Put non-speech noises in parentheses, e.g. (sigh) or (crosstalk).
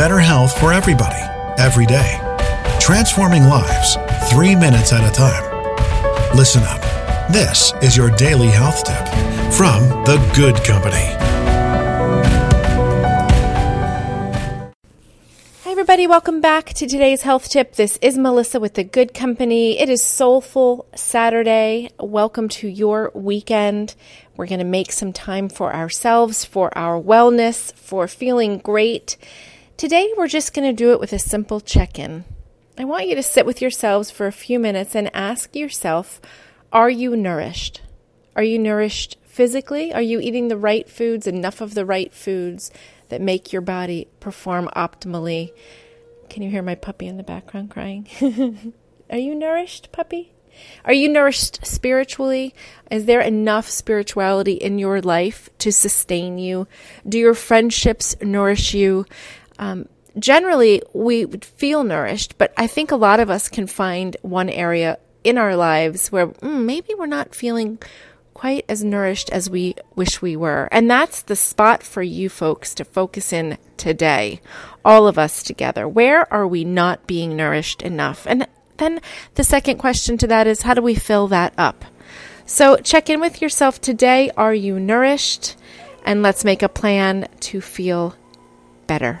better health for everybody, every day. Transforming lives, three minutes at a time. Listen up. This is your daily health tip from The Good Company. Hi, everybody. Welcome back to today's health tip. This is Melissa with The Good Company. It is Soulful Saturday. Welcome to your weekend. We're going to make some time for ourselves, for our wellness, for feeling great. Today, we're just going to do it with a simple check in. I want you to sit with yourselves for a few minutes and ask yourself Are you nourished? Are you nourished physically? Are you eating the right foods, enough of the right foods that make your body perform optimally? Can you hear my puppy in the background crying? (laughs) Are you nourished, puppy? Are you nourished spiritually? Is there enough spirituality in your life to sustain you? Do your friendships nourish you? Um, generally, we would feel nourished, but I think a lot of us can find one area in our lives where mm, maybe we're not feeling quite as nourished as we wish we were. And that's the spot for you folks to focus in today, all of us together. Where are we not being nourished enough? And then the second question to that is how do we fill that up? So check in with yourself today. Are you nourished? And let's make a plan to feel better.